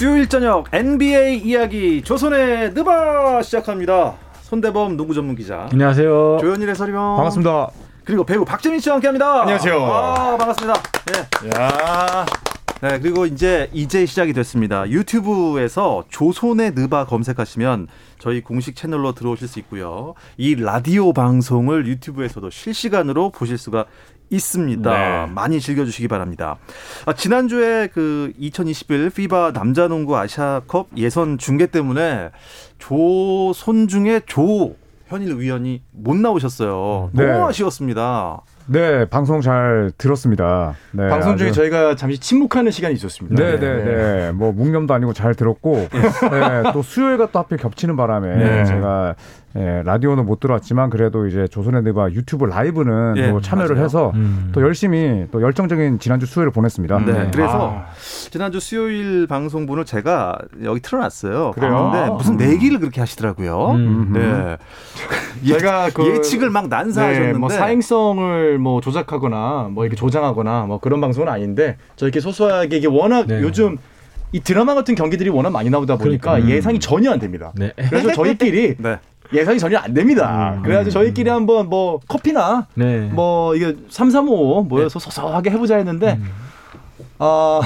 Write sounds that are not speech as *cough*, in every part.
수요일 저녁 NBA 이야기 조선의 느바 시작합니다. 손대범 농구 전문 기자. 안녕하세요. 조현일 해설위원. 반갑습니다. 그리고 배우 박재민 씨와 함께합니다. 안녕하세요. 아, 반갑습니다. 네. 야. 네, 그리고 이제 이제 시작이 됐습니다. 유튜브에서 조선의 느바 검색하시면 저희 공식 채널로 들어오실 수 있고요. 이 라디오 방송을 유튜브에서도 실시간으로 보실 수가 있습니다. 네. 많이 즐겨주시기 바랍니다. 아, 지난주에 그 2021 피바 남자농구 아시아컵 예선 중계 때문에 조손 중에 조 현일 위원이 못 나오셨어요. 네. 너무 아쉬웠습니다. 네, 방송 잘 들었습니다. 네, 방송 중에 아주- 저희가 잠시 침묵하는 시간이 있었습니다. 네, 네, 네. 뭐 묵념도 아니고 잘 들었고, 네, 또 수요일과 또 하필 겹치는 바람에 네. 제가 예, 라디오는 못 들어왔지만 그래도 이제 조선의 대바 유튜브 라이브는 예, 또 참여를 맞아요. 해서 음. 또 열심히 또 열정적인 지난주 수요일을 보냈습니다. 네, 네. 그래서 아. 지난주 수요일 방송분을 제가 여기 틀어놨어요. 근데 무슨 내기를 그렇게 하시더라고요. 음. 네. *laughs* 제가 그 예측을 막 난사하셨는데 네, 뭐 사행성을 뭐 조작하거나 뭐 이렇게 조장하거나 뭐 그런 방송은 아닌데 저 이렇게 소소하게 이게 워낙 네. 요즘 이 드라마 같은 경기들이 워낙 많이 나오다 보니까 그러니까. 예상이 전혀 안 됩니다. 네. 그래서 저희끼리 *laughs* 네. 예상이 전혀 안 됩니다. 음. 그래가지고 저희끼리 한번 뭐 커피나 네. 뭐 이게 3, 3, 5 모여서 소소하게 해보자 했는데 음. 아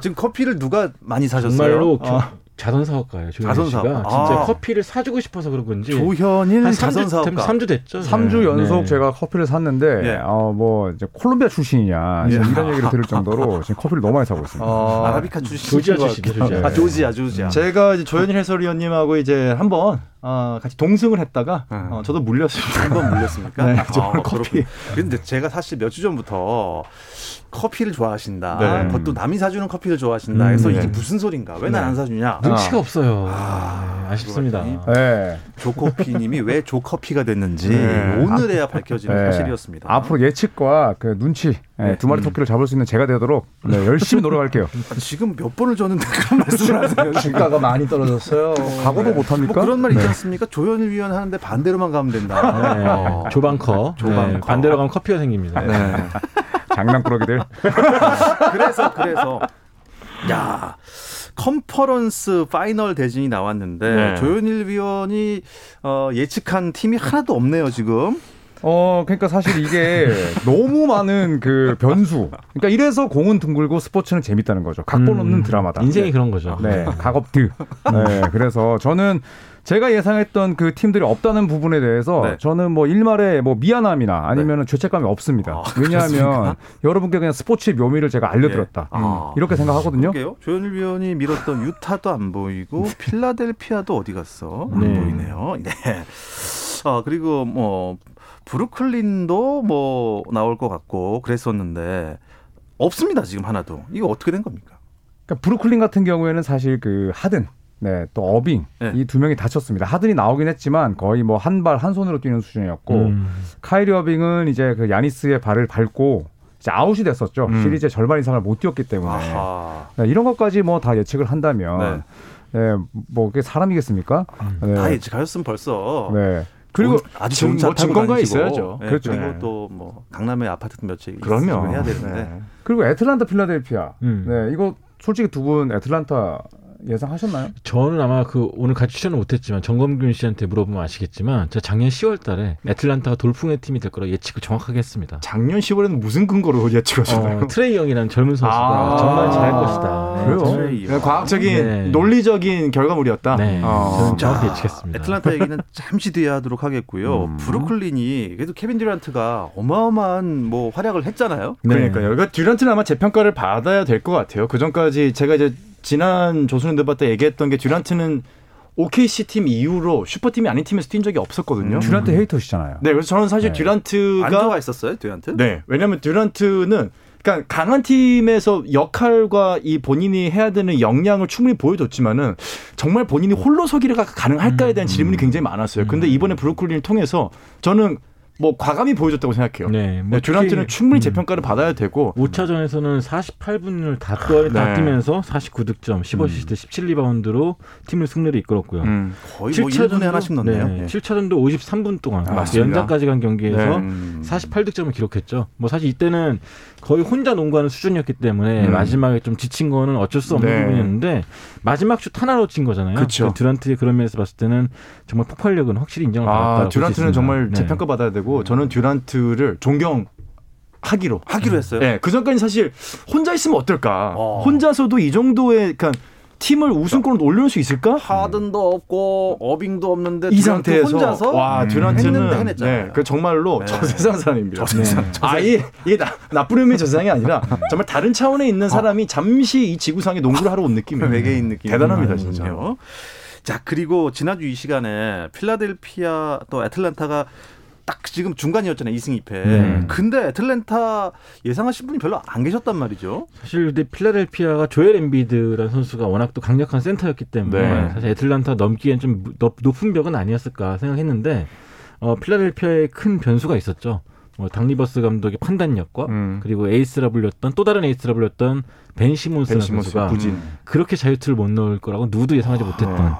지금 커피를 누가 많이 사셨어요? 정말로 아. 조- 자선 사업가예요. 자선 사업. 씨가 진짜 아. 커피를 사주고 싶어서 그런 건지 조현일 한 자선 3주, 사업가. 3주 됐죠. 3주 네. 연속 네. 제가 커피를 샀는데 예. 어, 뭐 이제 콜롬비아 출신이냐 예. 이런 얘기를 들을 정도로 *laughs* 지금 커피를 너무 많이 사고 있습니다. 어, 아라비카 출신. 조지아 출신이죠, 조지아. 아, 조지아, 조지아. 제가 이제 조현일 해설위원님하고 이제 한번 어, 같이 동승을 했다가 음. 어, 저도 물렸습니다. 한번 물렸습니까? *laughs* 네, 아, 커피. 그렇군요. 근데 제가 사실 몇 주 전부터 커피를 좋아하신다. 네. 그것도 남이 사주는 커피를 좋아하신다. 그래서 음, 이게 네. 무슨 소린가? 왜 난 안 사주냐? 눈치가 아. 없어요. 아, 네, 아쉽습니다. 그렇더니 네. 조커피님이 왜 조커피가 됐는지 네. 오늘에야 밝혀지는 네. 사실이었습니다. 앞으로 예측과 그 눈치 예, 네. 두 마리 토끼를 잡을 수 있는 제가 되도록 네, 열심히 *laughs* 노력할게요. 지금 몇 번을 줬는데 그런 말씀을 하세요. *laughs* 주가가 많이 떨어졌어요. 각오도 못합니까? 뭐 그런 말 있지 네. 않습니까? 조현일 위원 하는데 반대로만 가면 된다. 네. 어. 조방커. 조방커. 네. 반대로 가면 커피가 생깁니다. 네. *laughs* 장난꾸러기들. 그래서 그래서 야 컨퍼런스 파이널 대진이 나왔는데 네. 조현일 위원이 어, 예측한 팀이 하나도 없네요 지금. 어, 그러니까 사실 이게 *laughs* 너무 많은 그 변수. 그러니까 이래서 공은 둥글고 스포츠는 재밌다는 거죠. 각본 없는 음, 드라마다. 인생이 그런 거죠. 네, 각업드. 네, 그래서 저는 제가 예상했던 그 팀들이 없다는 부분에 대해서 네. 저는 뭐 일말의 뭐 미안함이나 아니면 죄책감이 없습니다. 아, 왜냐하면 그렇습니까? 여러분께 그냥 스포츠의 묘미를 제가 알려드렸다. 예. 아. 이렇게 생각하거든요. 그러게요. 조현일 위원이 밀었던 유타도 안 보이고 필라델피아도 어디 갔어? 안 네. 보이네요. 네. 아 그리고 뭐 브루클린도 뭐 나올 것 같고 그랬었는데 없습니다 지금 하나도. 이거 어떻게 된 겁니까? 그러니까 브루클린 같은 경우에는 사실 그 하든 네, 또 어빙 네. 이두 명이 다쳤습니다. 하든이 나오긴 했지만 거의 뭐 한 발한 손으로 뛰는 수준이었고 음. 카이리 어빙은 이제 그 야니스의 발을 밟고 이제 아웃이 됐었죠. 음. 시리즈의 절반 이상을 못 뛰었기 때문에 아하. 네, 이런 것까지 뭐 다 예측을 한다면 네. 뭐 그게 사람이겠습니까? 네. 다 예측하셨으면 벌써. 네. 그리고 아주 좋은 증- 차뭐 타고 다니시고. 있어야죠. 네, 그렇죠. 그리고 네. 또뭐 강남에 아파트 몇채 그럼요. 해야 되는데. 네. 그리고 애틀란타 필라델피아. 음. 네, 이거 솔직히 두 분 애틀란타 예상하셨나요? 저는 아마 그 오늘 같이 출연은 못했지만 정범균 씨한테 물어보면 아시겠지만 제가 작년 10월달에 애틀란타가 돌풍의 팀이 될 거라 예측을 정확하게 했습니다. 작년 10월에는 무슨 근거로 예측하셨나요? 어, 트레이 영이라는 젊은 선수가 아. 정말 잘할 것이다. 네, 그래요? 네, 과학적인 네. 논리적인 결과물이었다. 네, 어. 저는 정확히 자, 예측했습니다. 애틀란타 얘기는 *laughs* 잠시 뒤에 하도록 하겠고요. 음. 브루클린이 그래도 케빈 듀란트가 어마어마한 뭐 활약을 했잖아요. 네. 그러니까요. 그러니까 듀란트는 아마 재평가를 받아야 될 것 같아요. 그 전까지 제가 이제 지난 조선의 대바 때 얘기했던 게 듀란트는 OKC 팀 이후로 슈퍼팀이 아닌 팀에서 뛴 적이 없었거든요. 음. 듀란트 헤이터시잖아요. 네, 그래서 저는 사실 네. 듀란트가 안 좋아 있었어요, 듀란트? 네, 왜냐하면 듀란트는 그러니까 강한 팀에서 역할과 이 본인이 해야 되는 역량을 충분히 보여줬지만은 정말 본인이 홀로 서기가 가능할까에 대한 질문이 굉장히 많았어요. 근데 이번에 브루클린을 통해서 저는 뭐 과감히 보여줬다고 생각해요. 네, 뭐 네, 듀란트는 특히, 충분히 음. 재평가를 받아야 되고 5차전에서는 48분을 다, 떠, 다 네. 뛰면서 49득점, 15시스트, 17리바운드로 팀을 승리를 이끌었고요. 음. 거의 뭐 1분에 하나씩 넣네요. 네, 예. 7차전도 53분 동안 아. 연장까지 간 경기에서 네. 음. 48득점을 기록했죠. 뭐 사실 이때는 거의 혼자 농구하는 수준이었기 때문에 음. 마지막에 좀 지친 거는 어쩔 수 없는 네. 부분이었는데 마지막 슛 하나로 친 거잖아요. 그쵸. 그 듀란트의 그런 면에서 봤을 때는 정말 폭발력은 확실히 인정을 아, 받았다고 볼수 듀란트는. 정말 네. 재평가 받아야 되고 저는 듀란트를 존경 하기로 하기로 했어요. 네, 그 전까지 사실 혼자 있으면 어떨까? 어. 혼자서도 이 정도의 그러니까 팀을 우승권으로 올려놓을 수 있을까? 하든도 없고 어빙도 없는데 이 상태에서 혼자서 와 음. 듀란트는 했는데. 네, 그 정말로 네. 저 세상 사람입니다. 저 세상, 네. 아, 이게, 이게 나, 나쁜 의미의 저 세상이 아니라 정말 다른 차원에 있는 사람이 잠시 이 지구상에 농구를 하러 온 느낌이에요. 외계인 느낌 대단합니다, 진짜. 자 그리고 지난주 이 시간에 필라델피아 또 애틀란타가 딱 지금 중간이었잖아요 2승 2패. 네. 근데 애틀란타 예상하신 분이 별로 안 계셨단 말이죠. 사실 근데 필라델피아가 조엘 엠비드라는 선수가 워낙 또 강력한 센터였기 때문에 네. 사실 애틀란타 넘기엔 좀 높- 높은 벽은 아니었을까 생각했는데 어, 필라델피아에 큰 변수가 있었죠. 뭐 당리버스 감독의 판단력과 음. 그리고 에이스라 불렸던 또 다른 에이스라 불렸던 벤 시몬스 선수가 부진. 그렇게 자유투를 못 넣을 거라고 누구도 예상하지 못했던 네.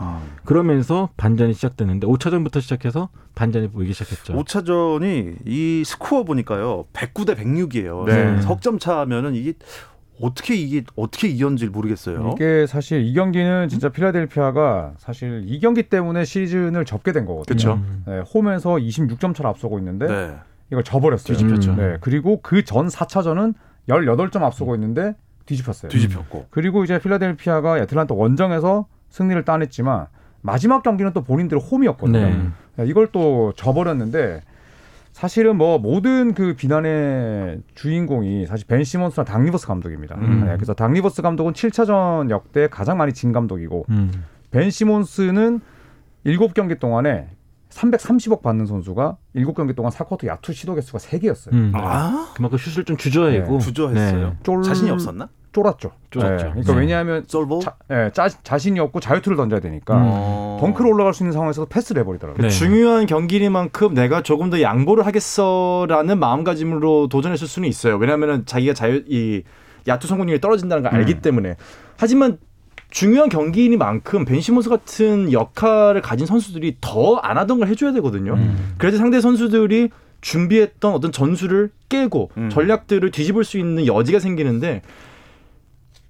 그러면서 반전이 시작됐는데 5차전부터 시작해서 반전이 보이기 시작했죠. 5차전이 이 스코어 보니까요 109대 106이에요. 네. 석점 차면은 이게 어떻게 이게 어떻게 이겼는지 모르겠어요. 이게 사실 이 경기는 진짜 필라델피아가 사실 이 경기 때문에 시즌을 접게 된 거거든요. 음. 네, 홈에서 26점 차로 앞서고 있는데 네. 이걸 져버렸어요. 뒤집혔죠. 네, 그리고 그 전 4차전은 18점 앞서고 있는데 뒤집혔어요. 뒤집혔고. 그리고 이제 필라델피아가 애틀란타 원정에서 승리를 따냈지만 마지막 경기는 또 본인들 홈이었거든요. 네. 네, 이걸 또 져버렸는데 사실은 뭐 모든 그 비난의 주인공이 사실 벤 시몬스나 닥 리버스 감독입니다. 음. 네, 그래서 닥 리버스 감독은 7차전 역대 가장 많이 진 감독이고 음. 벤 시몬스는 7경기 동안에 330억 받는 선수가 7경기 동안 4쿼터 야투 시도 개수가 3개였어요. 음. 아 그만큼 슛을 좀 주저하고 네, 주저했어요. 쫄- 자신이 없었나? 쫄았죠. 쫄았죠. 네, 그러니까 네. 왜냐하면 썰보. 자, 예, 자, 자신이 없고 자유투를 던져야 되니까 음. 어. 덩크로 올라갈 수 있는 상황에서 패스를 해버리더라고요. 네. 중요한 경기니만큼 내가 조금 더 양보를 하겠어라는 마음가짐으로 도전했을 수는 있어요. 왜냐하면 자기가 자유 이 야투 성공률이 떨어진다는 걸 알기 때문에. 하지만 중요한 경기이니만큼 벤 시몬스 같은 역할을 가진 선수들이 더 안 하던 걸 해줘야 되거든요. 음. 그래서 상대 선수들이 준비했던 어떤 전술을 깨고 음. 전략들을 뒤집을 수 있는 여지가 생기는데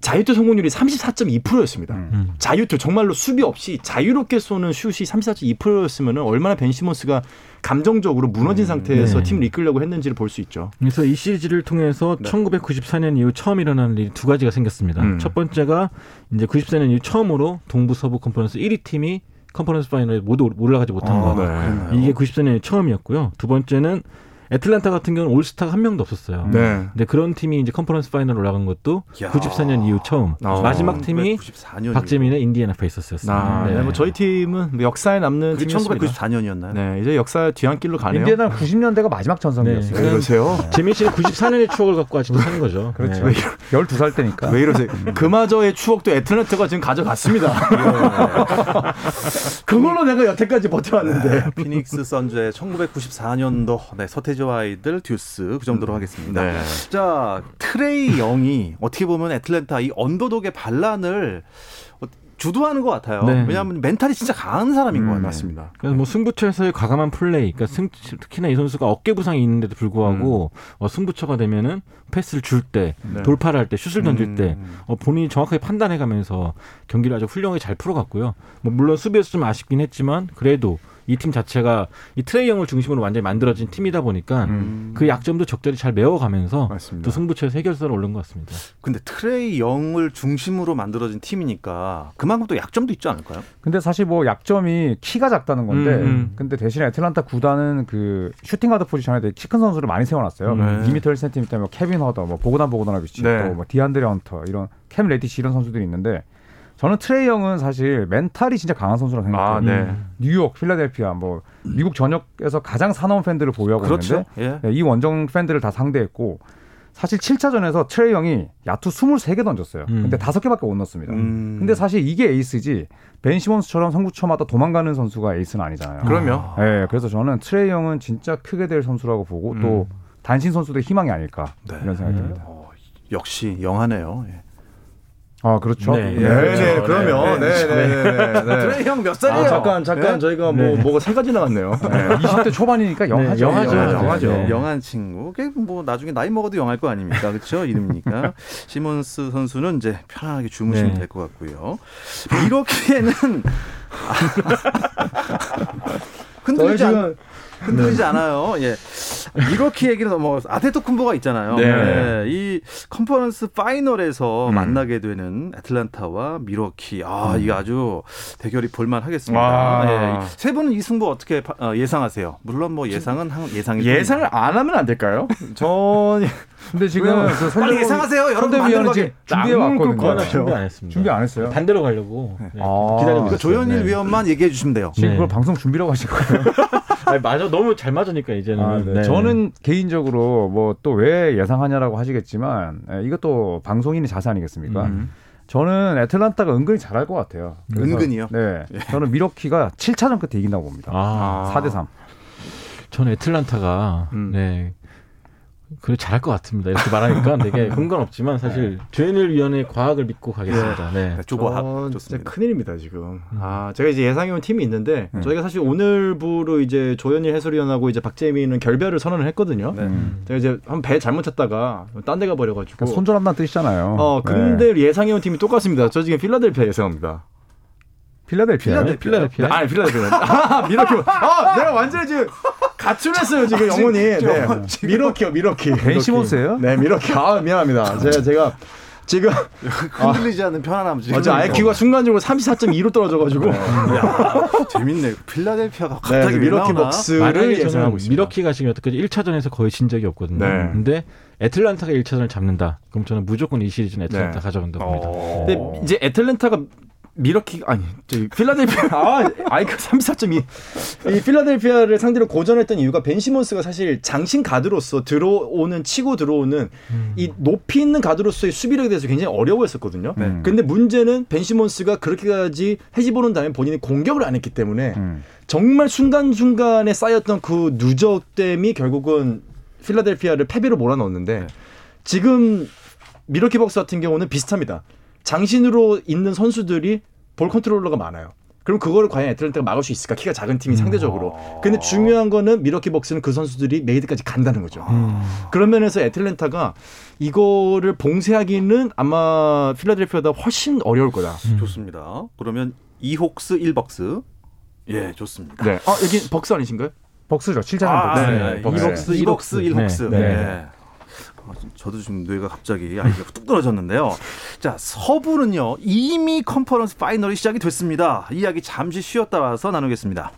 자유투 성공률이 34.2%였습니다. 음. 음. 자유투 정말로 수비 없이 자유롭게 쏘는 슛이 34.2%였으면 얼마나 벤 시몬스가 감정적으로 무너진 상태에서 네. 팀을 이끌려고 했는지를 볼 수 있죠. 그래서 이 시리즈를 통해서 네. 1994년 이후 처음 일어나는 일이 두 가지가 생겼습니다. 음. 첫 번째가 이제 94년 이후 처음으로 동부 서부 컨퍼런스 1위 팀이 컨퍼런스 파이널에 모두 올라가지 못한 아, 거. 그랬나요? 이게 94년이 처음이었고요. 두 번째는 애틀란타 같은 경우는 올스타가 한 명도 없었어요. 네. 근데 그런 팀이 이제 컨퍼런스 파이널 올라간 것도 야. 94년 이후 처음. 어. 마지막 팀이 94년. 박재민의 인디애나 페이서스였습니다. 아, 네. 뭐 저희 팀은 뭐 역사에 남는 그게 팀이었습니다. 1994년이었나요? 네, 이제 역사 뒤안길로 가네요. 인디애나 90년대가 마지막 전성기였어요. 네. 왜 이러세요? *laughs* 재민 씨는 94년의 추억을 갖고 아직도 사는 거죠. *laughs* 그렇죠. 네. 12살 때니까. 왜 이러세요? 그마저의 추억도 애틀랜타가 지금 가져갔습니다. *laughs* 그걸로 내가 여태까지 버텨왔는데. 피닉스 선즈의 1994년도 네, 서태지와 아이들 듀스 그 정도로 하겠습니다. 네. 자 트레이 영이 어떻게 보면 애틀랜타 이 언더독의 반란을 어, 주도하는 것 같아요. 네. 왜냐하면 멘탈이 진짜 강한 사람인 음, 것 같아요. 맞습니다. 그래서 뭐 승부처에서의 과감한 플레이, 그러니까 승, 특히나 이 선수가 어깨 부상이 있는데도 불구하고 어, 승부처가 되면은 패스를 줄 때, 네. 돌파를 할 때, 슛을 던질 음. 때 어, 본인이 정확하게 판단해가면서 경기를 아주 훌륭하게 잘 풀어갔고요. 뭐 물론 수비에서 좀 아쉽긴 했지만 그래도 이 팀 자체가 이 트레이 영을 중심으로 완전히 만들어진 팀이다 보니까 음. 그 약점도 적절히 잘 메워가면서 맞습니다. 또 승부처에서 해결사 역할을 한 것 같습니다. 근데 트레이 영을 중심으로 만들어진 팀이니까 그만큼 또 약점도 있지 않을까요? 근데 사실 뭐 약점이 키가 작다는 건데, 음, 음. 근데 대신에 애틀란타 구단은 그 슈팅 가드 포지션에 키큰 선수를 많이 세워놨어요. 네. 2m 1cm 뭐 케빈 허더, 뭐 보그단 보그다노비치, 네. 또뭐 디안드레 헌터 이런 캠 레디시 이런 선수들이 있는데 저는 트레이 영은 사실 멘탈이 진짜 강한 선수라고 생각해요. 아, 네. 음. 뉴욕, 필라델피아, 뭐 미국 전역에서 가장 사나운 팬들을 보유하고 그렇죠. 있는데 예. 네, 이 원정 팬들을 다 상대했고 사실 7차전에서 트레이 영이 야투 23개 던졌어요. 음. 근데 5개밖에 못 넣었습니다. 음. 근데 사실 이게 에이스지 벤 시몬스처럼 승부처마다 도망가는 선수가 에이스는 아니잖아요. 그럼요. 네, 그래서 저는 트레이 영은 진짜 크게 될 선수라고 보고 또 단신 선수들의 희망이 아닐까 네. 이런 생각이 듭니다. 어, 역시 young하네요. 예. 아 그렇죠. 네. 예. 네, 네, 그렇죠. 그럼요. 네, 네, 네, 네, 네. 네. 트레이 영 몇 살이에요? 아, 잠깐, 잠깐, 네? 저희가 뭐, 뭐가 세 가지 나왔네요. *laughs* 네. 20대 초반이니까 영하죠. 영하죠. 영하죠. 영하죠. 네. 영한 친구. 뭐 나중에 나이 먹어도 영할 거 아닙니까? 그렇죠? 이름이니까. *laughs* 시몬스 선수는 이제 편안하게 주무시면 네. 될것 같고요. 이렇게는 *laughs* 흔들리지 않, 흔들리지 않아요. 예. 이렇게 얘기를 넘어 아테토쿤보가 있잖아요. 네. 예. 이 컨퍼런스 파이널에서 음. 만나게 되는 애틀란타와 미러키. 아, 이거 아주 대결이 볼만 하겠습니다. 와. 예. 세 분은 이 승부 어떻게 파- 어, 예상하세요? 물론 뭐 예상은 한- 예상일 예상을 안 하면 안 될까요? 전 *laughs* 근데 지금 그 빨리 예상하세요. 여러분 만들어 지금 준비해 왔거든요. 준비 안 했습니다. 준비 안 했어요. 반대로 가려고 네, 아. 기다리고 그 있어요. 조현일 네. 위원만 얘기해 주시면 돼요. 지금 네. 그걸 방송 준비라고 하신 거예요? *laughs* 아니, 맞아 너무 잘 맞으니까 이제는. 아, 네. 네. 저는 개인적으로 뭐 또 왜 예상하냐라고 하시겠지만 예, 이것도 방송인의 자세 아니겠습니까? 음. 저는 애틀란타가 은근히 잘할 것 같아요. 그래서, 은근히요? 네. 저는 미러키가 7차전 끝에 이긴다고 봅니다. 아, 4대 3. 저는 애틀란타가 음. 네. 그래 잘할 것 같습니다. 이렇게 말하니까 *laughs* 되게 근건 없지만 사실 조현일 위원의 과학을 믿고 가겠습니다. 네. 조보합 전 진짜 좋습니다. 큰일입니다 지금. 아 제가 이제 예상해온 팀이 있는데 음. 저희가 사실 오늘부로 이제 조현일 해설위원하고 이제 박재민은 결별을 선언을 했거든요. 네. 음. 제가 이제 한 배 잘못 탔다가 딴 데 가버려가지고. 그러니까 손절한다는 뜻이잖아요. 어 네. 근데 예상해온 팀이 똑같습니다. 저 지금 필라델피아 예상합니다. 필라델피아. 필라델피아. 필라델피아. 아니 필라델피아. *laughs* 아 밀워키. 아 내가 완전히 지금 가출했어요 지금 영혼이. 네. 밀워키요 밀워키. 벤 시몬스예요? 네 밀워키. 아 미안합니다. 제가 제가 지금 *laughs* 흔들리지 않는 편안함 지금. 어제 IQ가 순간적으로 34.2로 떨어져가지고 야, 재밌네. 필라델피아가 네, 갑자기 왜 밀워키? 벅스를 예상하고 있습니다. 미러키가 지금 여태까지 1차전에서 거의 진 적이 없거든요. 네. 근데 애틀란타가 1차전을 잡는다. 그럼 저는 무조건 이 시리즈는 애틀란타 네. 가져간다고 봅니다. 어. 근데 이제 애틀랜타가 미러키 아니 저기 필라델피아 *laughs* 아 아이크 34.2 이 필라델피아를 상대로 고전했던 이유가 벤 시몬스가 사실 장신 가드로서 들어오는 치고 들어오는 이 높이 있는 가드로서의 수비력에 대해서 굉장히 어려워했었거든요. 네. 근데 문제는 벤 시몬스가 그렇게까지 해집어놓은 다음에 본인이 공격을 안 했기 때문에 음. 정말 순간순간에 쌓였던 그 누적됨이 결국은 필라델피아를 패배로 몰아넣었는데 지금 밀워키 벅스 같은 경우는 비슷합니다. 장신으로 있는 선수들이 ball controller가 많아요. 그럼 그거를 과연 애틀랜타가 막을 수 있을까? 키가 작은 팀이 상대적으로. 근데 중요한 거는 밀워키 벅스는 그 선수들이 made까지 간다는 거죠. 그런 면에서 애틀랜타가 이거를 봉쇄하기는 아마 필라델피아보다 훨씬 어려울 거다. 좋습니다. 그러면 2혹스 1벅스. 예, 좋습니다. 네. 아, 여기 벅스 아니신가요? 벅스죠. 7차전 아, 벅스. 네. 네. 벅스, 벅스, 2벅스, 1벅스. 네. 네. 아, 저도 지금 뇌가 갑자기 아이큐가 뚝 떨어졌는데요. 자, 서부는요. 이미 컨퍼런스 파이널이 시작이 됐습니다. 이야기 잠시 쉬었다 와서 나누겠습니다.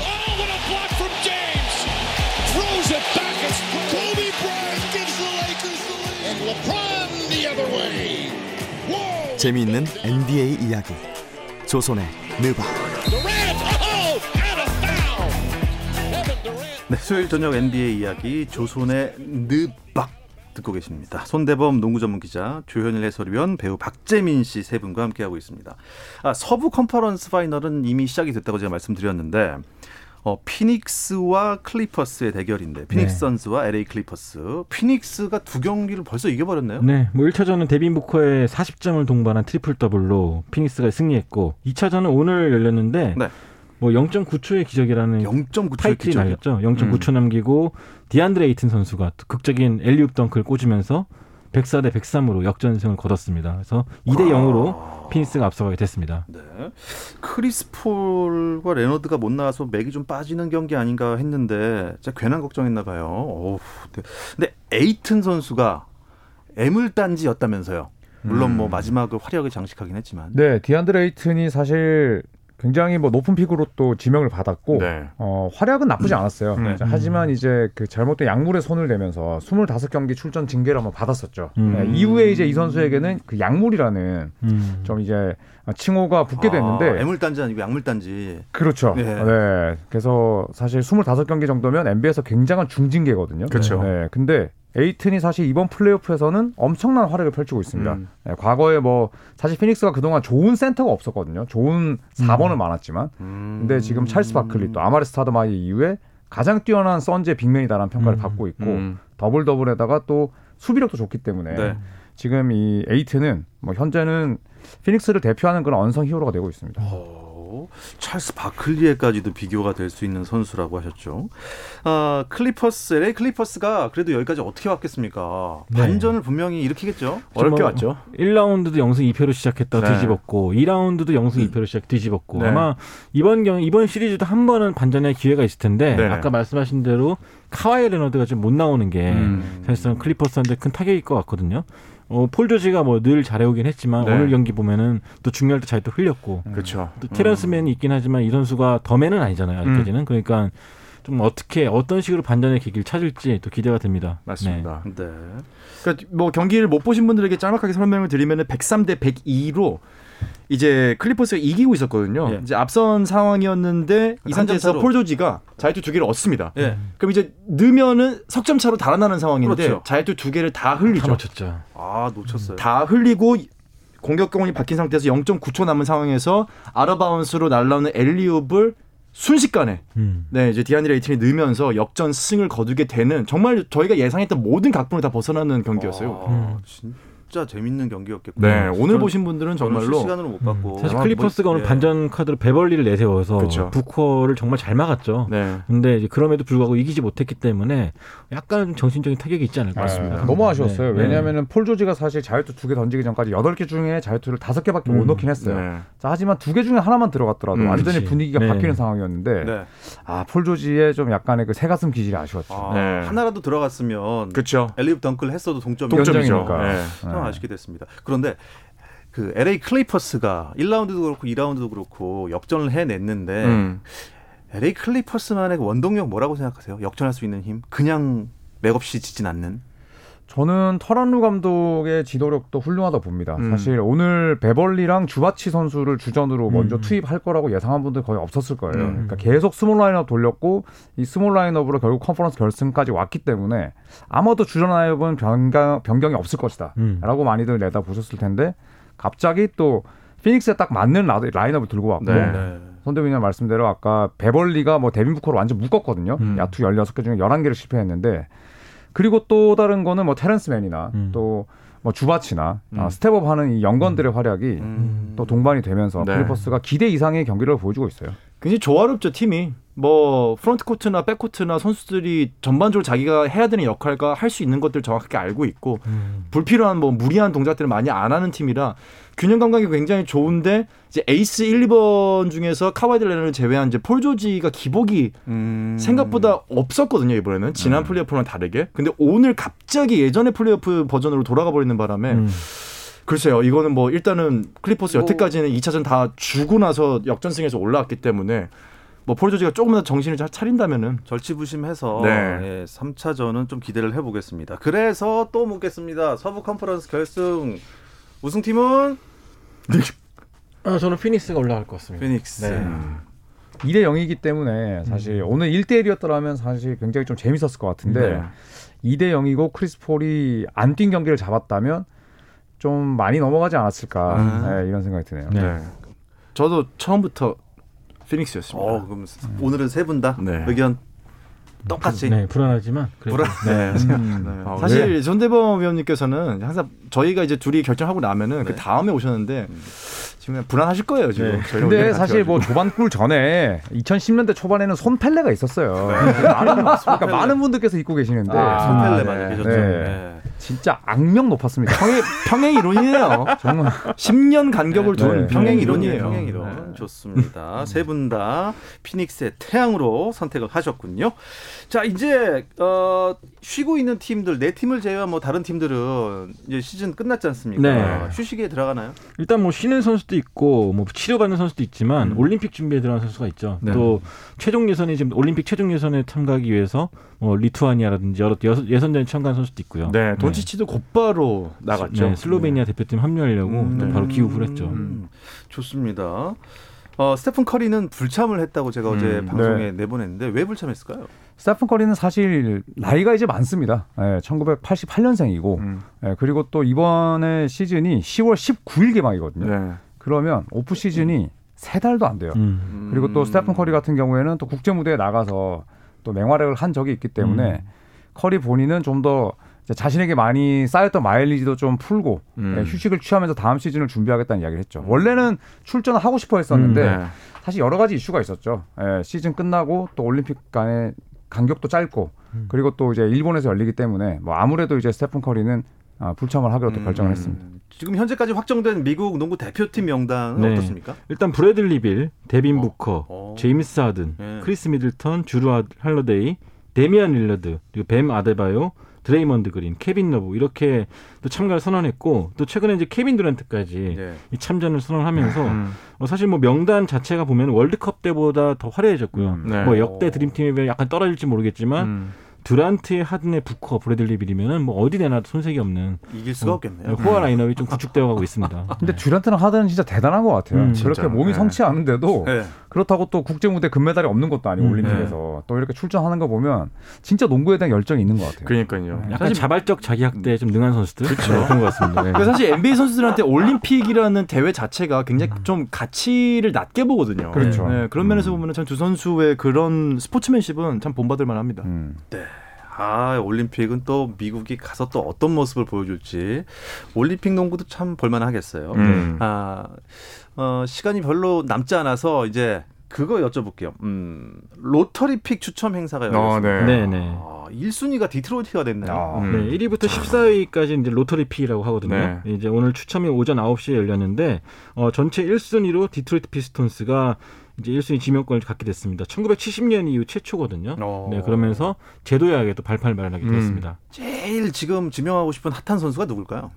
Oh! Throws it back. It's Kobe Bryant gives the Lakers the lead, and LeBron the other way. Whoa! 재미있는 NBA 이야기 조선의 느바 oh. 네, 수요일 저녁 NBA 이야기 조선의 느박 듣고 계십니다. 손대범 농구 전문 기자, 조현일 해설위원, 배우 박재민 씨 세 분과 함께하고 있습니다. 아, 서부 컨퍼런스 파이널은 이미 시작이 됐다고 제가 말씀드렸는데 어, 피닉스와 클리퍼스의 대결인데 피닉스 네. 선즈와 LA 클리퍼스. 피닉스가 두 경기를 벌써 이겨버렸네요. 네, 뭐 1차전은 데빈 부커의 40점을 동반한 트리플 더블로 피닉스가 승리했고 2차전은 오늘 열렸는데 네. 뭐 0.9초의 기적이라는 0.9초의 타이틀이 기적이요. 날렸죠. 0.9초 남기고 디안드레 에이튼 선수가 또 극적인 alley-oop 덩크를 꽂으면서 104 대 103으로 역전승을 거뒀습니다. 그래서 2대 0으로 피닉스가 앞서가게 됐습니다. 네. 크리스 폴과 레너드가 못 나와서 맥이 좀 빠지는 경기 아닌가 했는데 진짜 괜한 걱정했나 봐요. 어우, 네. 근데 에이튼 선수가 애물단지였다면서요. 물론 뭐 마지막을 화려하게 장식하긴 했지만. 네, 디안드레 에이튼이 사실 굉장히 뭐 높은 pick으로 또 지명을 받았고 네. 어, 활약은 나쁘지 않았어요. 네. 자, 하지만 이제 그 잘못된 약물에 손을 대면서 25경기 출전 징계를 한번 받았었죠. 음. 네, 이후에 이제 이 선수에게는 그 약물이라는 음. 좀 이제 칭호가 붙게 됐는데 아, 애물단지 아니고 약물단지. 그렇죠. 네. 네. 그래서 사실 25경기 정도면 NBA에서 굉장한 중징계거든요. 그렇죠. 네. 근데 에이튼이 사실 이번 플레이오프에서는 엄청난 활약을 펼치고 있습니다. 음. 네, 과거에 뭐 사실 피닉스가 그동안 좋은 센터가 없었거든요. 좋은 4번은 많았지만 음. 근데 지금 찰스 바클리 또 아마레 스타더마이어 이후에 가장 뛰어난 선제 big man이다라는 평가를 음. 받고 있고 음. 더블 더블에다가 또 수비력도 좋기 때문에 네. 지금 이 에이튼은 뭐 현재는 피닉스를 대표하는 그런 unsung hero가 되고 있습니다. 어, 찰스 바클리에까지도 비교가 될 수 있는 선수라고 하셨죠. 아, 클리퍼스, LA 클리퍼스가 그래도 여기까지 어떻게 왔겠습니까? 네. 반전을 분명히 일으키겠죠. 어렵게 뭐 왔죠. 1라운드도 0승 2패로 시작했다가 네. 뒤집었고 2라운드도 0승 2패로 시작 뒤집었고 네. 아마 이번 경 이번 시리즈도 한 번은 반전의 기회가 있을 텐데 네. 아까 말씀하신 대로 카와이 레너드가 좀 못 나오는 게 음. 사실상 클리퍼스한테 큰 타격일 것 같거든요. 어, 폴 조지가 뭐 늘 잘해오긴 했지만 네. 오늘 경기 보면은 또 중요할 때 잘 또 흘렸고 그렇죠. 또 테런스 맨이 있긴 하지만 이 선수가 the man은 아니잖아요 음. 아직까지는 그러니까 좀 어떻게 어떤 식으로 반전의 계기를 찾을지 또 기대가 됩니다. 맞습니다. 네. 그러니까 뭐 경기를 못 보신 분들에게 짤막하게 설명을 드리면은 103대 102로 이제 클리퍼스가 이기고 있었거든요. 예. 이제 앞선 상황이었는데 이한 상태에서. 폴 조지가 자유투 두 개를 얻습니다. 예. 그럼 이제 넣으면은 석점 차로 달아나는 상황인데 그렇죠. 자유투 두 개를 다다 흘리죠. 맞췄죠. 아, 놓쳤어요. 다 흘리고 공격권이 바뀐 상태에서 0.9초 남은 상황에서 out of bounds로 날라오는 alley-oop을 순식간에 음. 네 이제 디안드레 에이튼이 넣으면서 역전승을 거두게 되는 정말 저희가 예상했던 모든 각본을 다 벗어나는 경기였어요. 아, 음. 진짜 재밌는 경기였겠고. 네 오늘 보신 분들은 정말로 실시간으로 못 봤고. 사실 아마 클리퍼스가 뭐- 오늘 예. 반전 카드로 베벌리를 내세워서 그쵸. 부커를 정말 잘 막았죠. 네 근데 이제 그럼에도 불구하고 이기지 못했기 때문에 약간 정신적인 타격이 있지 않을까 네, 싶습니다. 너무 아쉬웠어요. 네. 왜냐하면 폴 조지가 사실 자유투 두 개 던지기 전까지 여덟 개 중에 자유투를 다섯 개밖에 못 음, 넣긴 했어요. 네. 자, 하지만 두 개 중에 하나만 들어갔더라도 음, 완전히 그치. 분위기가 네. 바뀌는 상황이었는데 네. 아, 폴 조지의 좀 약간의 그 새가슴 기질이 아쉬웠죠. 아, 네. 하나라도 들어갔으면 그렇죠 alley-oop 덩크를 했어도 동점이. 동점이니까. 네. 참 네. 아쉽게 됐습니다. 그런데 그 LA 클리퍼스가 1라운드도 그렇고 2라운드도 그렇고 역전을 해냈는데 음. LA 클리퍼스만의 그 원동력 뭐라고 생각하세요? 역전할 수 있는 힘? 그냥 맥없이 지진 않는? 저는 터란 루 감독의 지도력도 훌륭하다 봅니다. 음. 사실 오늘 베벌리랑 주바츠 선수를 주전으로 먼저 음. 투입할 거라고 예상한 분들 거의 없었을 거예요. 음. 그러니까 계속 small 라인업 돌렸고 이 small 라인업으로 결국 컨퍼런스 결승까지 왔기 때문에 아마도 주전 라인업은 변경, 변경이 없을 것이다. 음. 라고 많이들 내다 보셨을 텐데 갑자기 또 피닉스에 딱 맞는 라- 라인업을 들고 왔고 네. 손대범 님 말씀대로 아까 베벌리가 뭐 데빈 부커를 완전 묶었거든요. 음. 야투 16개 중에 11개를 실패했는데 그리고 또 다른 거는 뭐 테렌스맨이나 음. 또뭐 주바치나 음. 아, step up 하는 이 young gun들의 활약이 음. 또 동반이 되면서 네. 클리퍼스가 기대 이상의 경기를 보여주고 있어요. 굉장히 조화롭죠 팀이 뭐 front court나 back court나 선수들이 전반적으로 자기가 해야 되는 역할과 할 수 있는 것들 을 정확하게 알고 있고 음. 불필요한 뭐 무리한 동작들을 많이 안 하는 팀이라 균형 감각이 굉장히 좋은데 이제 에이스 1, 2번 중에서 카와이 레너드를 제외한 이제 폴 조지가 기복이 음. 생각보다 없었거든요 이번에는 지난 플레이오프랑 다르게 근데 오늘 갑자기 예전의 플레이오프 버전으로 돌아가 버리는 바람에 음. 글쎄요 이거는 뭐 일단은 클리퍼스 뭐- 여태까지는 2차전 다 주고 나서 역전승에서 올라왔기 때문에 뭐폴 조지가 조금만 더 정신을 잘 차린다면은 절치부심해서 네. 예, 3차전은 좀 기대를 해보겠습니다. 그래서 또 묻겠습니다. 서부 컨퍼런스 결승 우승팀은 아, 저는 피닉스가 올라갈 것 같습니다. 피닉스. 네. 2대 0이기 때문에 사실 오늘 1대 1이었더라면 사실 굉장히 좀 재밌었을 것 같은데 네. 2대 0이고 크리스 폴이 안 뛴 경기를 잡았다면 좀 많이 넘어가지 않았을까 아. 네, 이런 생각이 드네요. 네. 네. 저도 처음부터 피닉스였습니다. 어, 그럼 오늘은 세 분다 네. 의견 똑같이. 네, 불안하지만 불안- 네. 음. 어, 아, 사실 전대범 위원님께서는 항상 저희가 이제 둘이 결정하고 나면은 그 네. 다음에 오셨는데 지금 그냥 불안하실 거예요 지금. 네. 근데 사실 뭐. 조반꿀 전에 2010년대 초반에는 손펠레가 있었어요. 많은, 그러니까 많은 분들께서 잊고 계시는데 아, 손펠레 네. 많이 계셨죠. 네. 네. 진짜 악명 높았습니다. 평행, 평행 이론이에요. 정말 10년 간격을 네. 둔 네. 평행 평행 이론이에요. 이론이에요. 평행 이론. 네. 좋습니다. 세 분 다 피닉스의 태양으로 선택을 하셨군요. 자, 이제 어, 쉬고 있는 팀들 네 팀을 제외한 뭐 다른 팀들은 이제 시즌 끝났지 않습니까? 네. 휴식에 들어가나요? 일단 뭐 쉬는 선수도 있고 뭐 치료받는 선수도 있지만 음. 올림픽 준비에 들어간 선수가 있죠. 네. 또 최종 예선이 지금 올림픽 최종 예선에 참가하기 위해서 뭐 리투아니아라든지 여러 여- 예선전에 참가한 선수도 있고요. 네, 돈치치도 곧바로 나갔죠. 네, 슬로베니아 대표팀 합류하려고 음. 또 바로 기uf을 했죠. 음, 좋습니다. 어, 스테픈 커리는 불참을 했다고 제가 어제 음, 방송에 내보냈는데 왜 불참했을까요? 스테픈 커리는 사실 나이가 이제 많습니다. 예, 1988년생이고 음. 예, 그리고 또 이번에 시즌이 10월 19일 개막이거든요. 네. 그러면 off season이 세 달도 안 돼요. 음. 그리고 또 음. 스테픈 커리 같은 경우에는 또 국제 무대에 나가서 또 맹활약을 한 적이 있기 때문에 음. 커리 본인은 좀 더 자신에게 많이 쌓였던 마일리지도 좀 풀고 음. 예, 휴식을 취하면서 다음 시즌을 준비하겠다는 이야기를 했죠. 원래는 출전을 하고 싶어 했었는데 네. 사실 여러 가지 이슈가 있었죠. 예, 시즌 끝나고 또 올림픽 간의 간격도 짧고 그리고 또 이제 일본에서 열리기 때문에 뭐 아무래도 이제 스테픈 커리는 아, 불참을 하기로 또 결정을 했습니다. 음, 지금 현재까지 확정된 미국 농구 대표팀 명단은 네. 어떻습니까? 일단 브래들리 빌, 데빈 어. 부커, 어. 제임스 하든, 네. 크리스 미들턴, 주루 하- 할러데이, 데미안 릴러드, 그리고 뱀 아데바요, 드레이먼드 그린, 케빈 러브 이렇게 또 참가를 선언했고 또 최근에 이제 케빈 듀란트까지 네. 이 참전을 선언하면서 음. 어, 사실 뭐 명단 자체가 보면 월드컵 때보다 더 화려해졌고요. 음, 네. 뭐 역대 드림팀에 비해 약간 떨어질지 모르겠지만 음. 드란트의 하든의 부커, 브래들리 빌이면은 뭐 어디 내놔도 손색이 없는 이길 수가 없겠네요. 호화 라인업이 좀 구축되어 가고 있습니다. *laughs* 근데 듀란트는 하드는 진짜 대단한 것 같아요. 음, 그렇게 진짜. 몸이 네. 성치 않은데도 네. 그렇다고 또 국제 무대 금메달이 없는 것도 아니고 음, 올림픽에서 또 이렇게 출전하는 거 보면 진짜 농구에 대한 열정이 있는 것 같아요. 그러니까요. 약간 사실 자발적 자기 학대에 좀 능한 선수들 네, 그런 것 같습니다. 네. 사실 NBA 선수들한테 올림픽이라는 대회 자체가 굉장히 좀 가치를 낮게 보거든요. 그렇죠. 네, 그런 면에서 보면 참 두 선수의 그런 스포츠맨십은 참 본받을 만합니다. 음. 아, 올림픽은 또 미국이 가서 또 어떤 모습을 보여줄지 올림픽 농구도 참 볼만하겠어요. 음. 아, 어, 시간이 별로 남지 않아서 이제 그거 여쭤볼게요. 음, lottery pick 추첨 행사가 열렸습니다. 어, 네. 네, 네. 아, 1순위가 디트로이트가 됐네요. 아, 음. 네, 1위부터 14위까지 이제 lottery pick이라고 하거든요. 네. 이제 오늘 추첨이 오전 9시에 열렸는데 어, 전체 1순위로 디트로이트 피스톤스가 이제 1순위 지명권을 갖게 됐습니다. 1970년 이후 최초거든요. 어. 네, 그러면서 재도약의 또 발판을 마련하게 음. 되었습니다. 제일 지금 지명하고 싶은 핫한 선수가 누굴까요?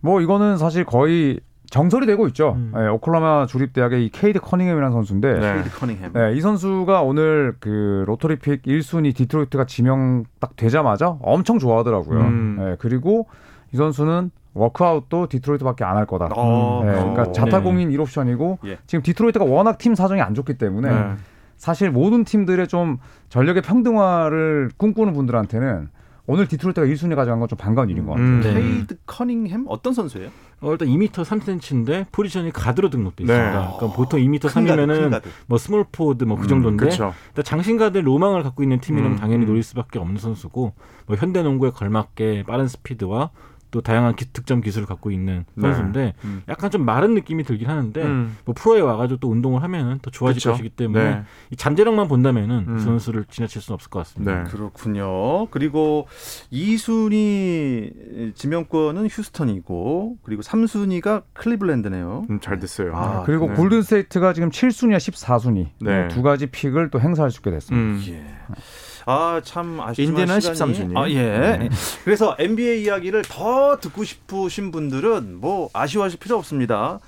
뭐 이거는 사실 거의 정설이 되고 있죠. 음. 예, 오클라호마 주립 대학의 이 케이드 커닝햄이라는 선수인데 네. 케이드 커닝햄. 네, 이 선수가 오늘 그 lottery pick 1순위 디트로이트가 지명 딱 되자마자 엄청 좋아하더라고요. 음. 네, 그리고 이 선수는 워크아웃도 디트로이트밖에 안 할 거다. 어, 네, 그래요? 그러니까 자타공인 1옵션이고 예. 지금 디트로이트가 워낙 팀 사정이 안 좋기 때문에 네. 사실 모든 팀들의 좀 전력의 평등화를 꿈꾸는 분들한테는 오늘 디트로이트가 1순위 가져간 건 좀 반가운 일인 것 같아요. 음. 네. 케이드 커닝햄 어떤 선수예요? 어, 일단 2m 3cm인데 포지션이 가드로 등록돼 네. 있습니다. 그러니까 보통 2m 큰 가드, 큰 3이면은 가드. 뭐 small forward 뭐 그 정도인데. 일단 장신가드 로망을 갖고 있는 팀이라면 음, 당연히 음. 노릴 수밖에 없는 선수고 뭐 현대농구에 걸맞게 빠른 스피드와 또 다양한 기- 득점 기술을 갖고 있는 네. 선수인데 음. 약간 좀 마른 느낌이 들긴 하는데 음. 뭐 프로에 와가지고 또 운동을 하면은 더 좋아질 그쵸. 것이기 때문에 네. 이 잠재력만 본다면은 음. 그 선수를 지나칠 수는 없을 것 같습니다. 네. 그렇군요. 그리고 2순위 지명권은 휴스턴이고 그리고 3순위가 클리블랜드네요. 음, 잘 됐어요. 아, 그리고 네. 골든 스테이트가 지금 7순위와 14순위 네. 두 가지 pick을 또 행사할 수 있게 됐습니다. 음. 예. 아, 참 아쉽지만 인디는 시간이 13순위. 아, 예. 네. 그래서 NBA 이야기를 더 듣고 싶으신 분들은 뭐 아쉬워하실 필요 없습니다.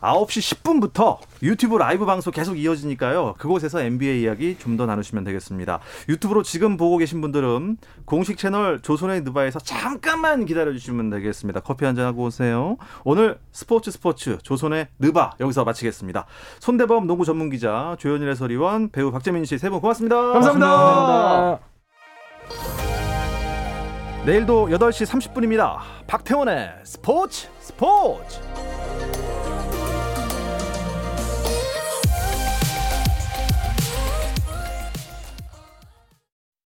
9시 10분부터 유튜브 라이브 방송 계속 이어지니까요. 그곳에서 NBA 이야기 좀 더 나누시면 되겠습니다. 유튜브로 지금 보고 계신 분들은 공식 채널 조선의 느바에서 잠깐만 기다려 주시면 되겠습니다. 커피 한 잔 하고 오세요. 오늘 스포츠 스포츠 조선의 느바 여기서 마치겠습니다. 손대범 농구 전문 기자, 조현일 해설위원, 배우 박재민 씨 세 분 고맙습니다. 감사합니다. 내일도 8시 30분입니다. 박태원의 스포츠 스포츠.